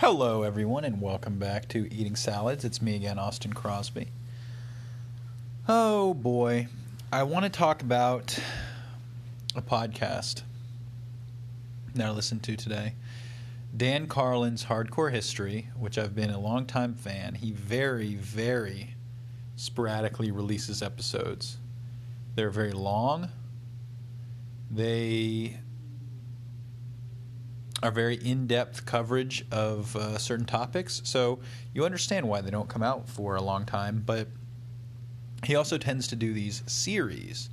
Hello, everyone, and welcome back to Eating Salads. It's me again, Austin Crosby. Oh boy, I want to talk about a podcast that I listened to today. Dan Carlin's Hardcore History, which I've been a long-time fan. He very, very sporadically releases episodes. They're very long. They are very in-depth coverage of uh, certain topics, so you understand why they don't come out for a long time. But he also tends to do these series.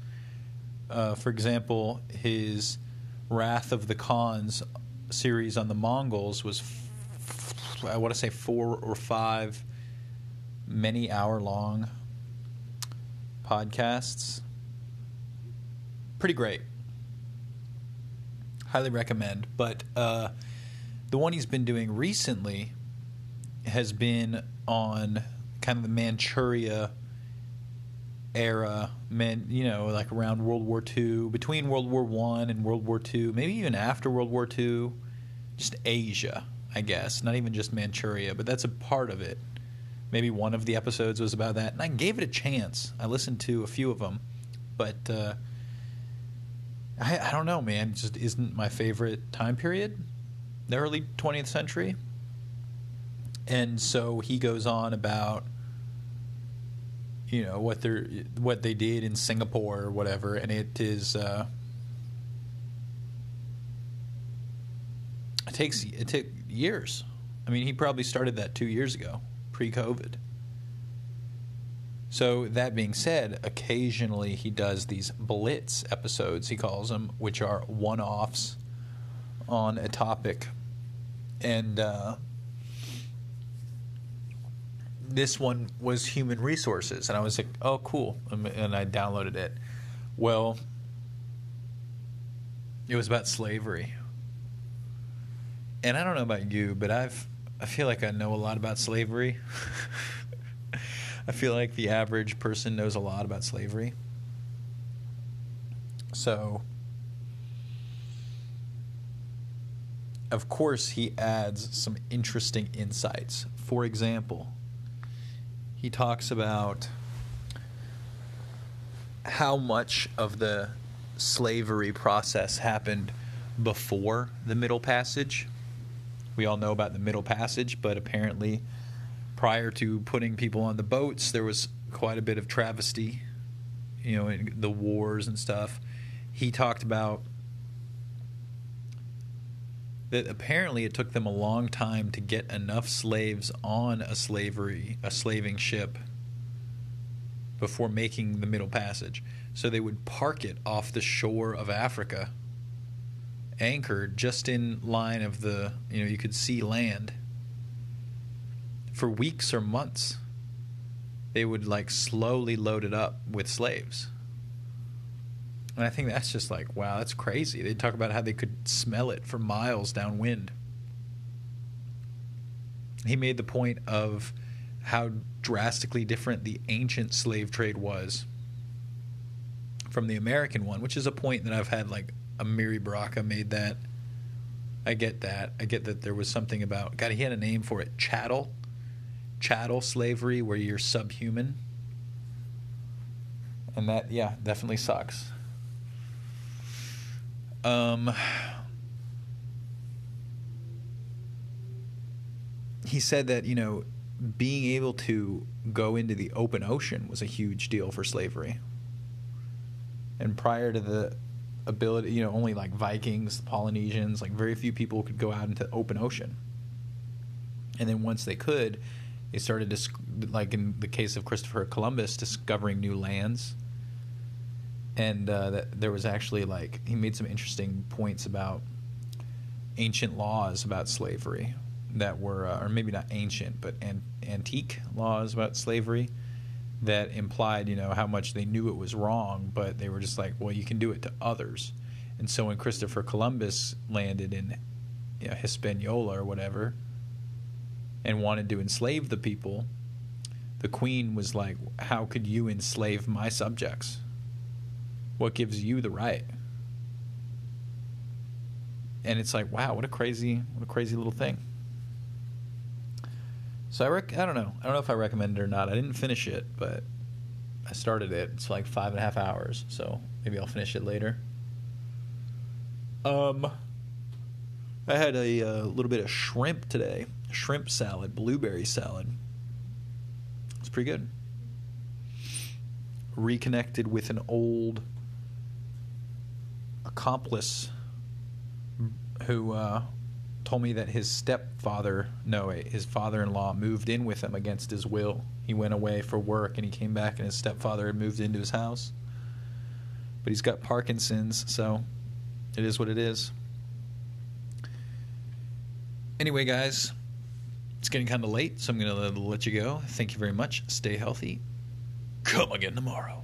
Uh, for example, his Wrath of the Khans series on the Mongols was, f- I want to say, four or five many hour long podcasts. Pretty great highly recommend. But uh, the one he's been doing recently has been on kind of the Manchuria era, man, you know, like around World War II, between World War One and World War II, maybe even after World War II, just Asia, I guess, not even just Manchuria, but that's a part of it. Maybe one of the episodes was about that, and I gave it a chance. I listened to a few of them, but. Uh, I, I don't know, man. It just isn't my favorite time period, the early 20th century. And so he goes on about you know what they're what they did in Singapore or whatever, and it is uh, it takes it took years. I mean, he probably started that two years ago, pre-COVID. So, that being said, occasionally he does these blitz episodes, he calls them, which are one offs on a topic. And uh, this one was human resources. And I was like, oh, cool. And I downloaded it. Well, it was about slavery. And I don't know about you, but I've I feel like I know a lot about slavery. I feel like the average person knows a lot about slavery. So, of course, he adds some interesting insights. For example, he talks about how much of the slavery process happened before the Middle Passage. We all know about the Middle Passage, but apparently prior to putting people on the boats, there was quite a bit of travesty, you know, in the wars and stuff. He talked about that apparently it took them a long time to get enough slaves on a slavery a slaving ship before making the middle passage so they would park it off the shore of africa anchored just in line of the you know you could see land for weeks or months. They would like slowly load it up with slaves. And I think that's just like, wow, that's crazy. They talk about how they could smell it for miles downwind. He made the point of how drastically different the ancient slave trade was from the American one, which is a point that I've had like Amiri Baraka made that. I get that. I get that there was something about God, he had a name for it, chattel chattel slavery where you're subhuman. And that, yeah, definitely sucks. Um, he said that, you know, being able to go into the open ocean was a huge deal for slavery. And prior to the ability, you know, only like Vikings, Polynesians, like very few people could go out into open ocean. And then once they could, they started to, like in the case of Christopher Columbus, discovering new lands. And uh, that there was actually like he made some interesting points about ancient laws about slavery that were, uh, or maybe not ancient, but an- antique laws about slavery that implied, you know, how much they knew it was wrong, but they were just like, well, you can do it to others. And so when Christopher Columbus landed in you know, Hispaniola or whatever, and wanted to enslave the people, the queen was like, How could you enslave my subjects? What gives you the right? And it's like, wow, what a crazy, what a crazy little thing. So I rec- I don't know. I don't know if I recommend it or not. I didn't finish it, but I started it. It's like five and a half hours, so maybe I'll finish it later. Um, I had a, uh little bit of shrimp today. Shrimp salad, blueberry salad. It's pretty good. Reconnected with an old accomplice who uh, told me that his stepfather, no, his father-in-law moved in with him against his will. He went away for work and he came back, and his stepfather had moved into his house. But he's got Parkinson's, so it is what it is. Anyway, guys, it's getting kind of late, so I'm going to let you go. Thank you very much. Stay healthy. Come again tomorrow.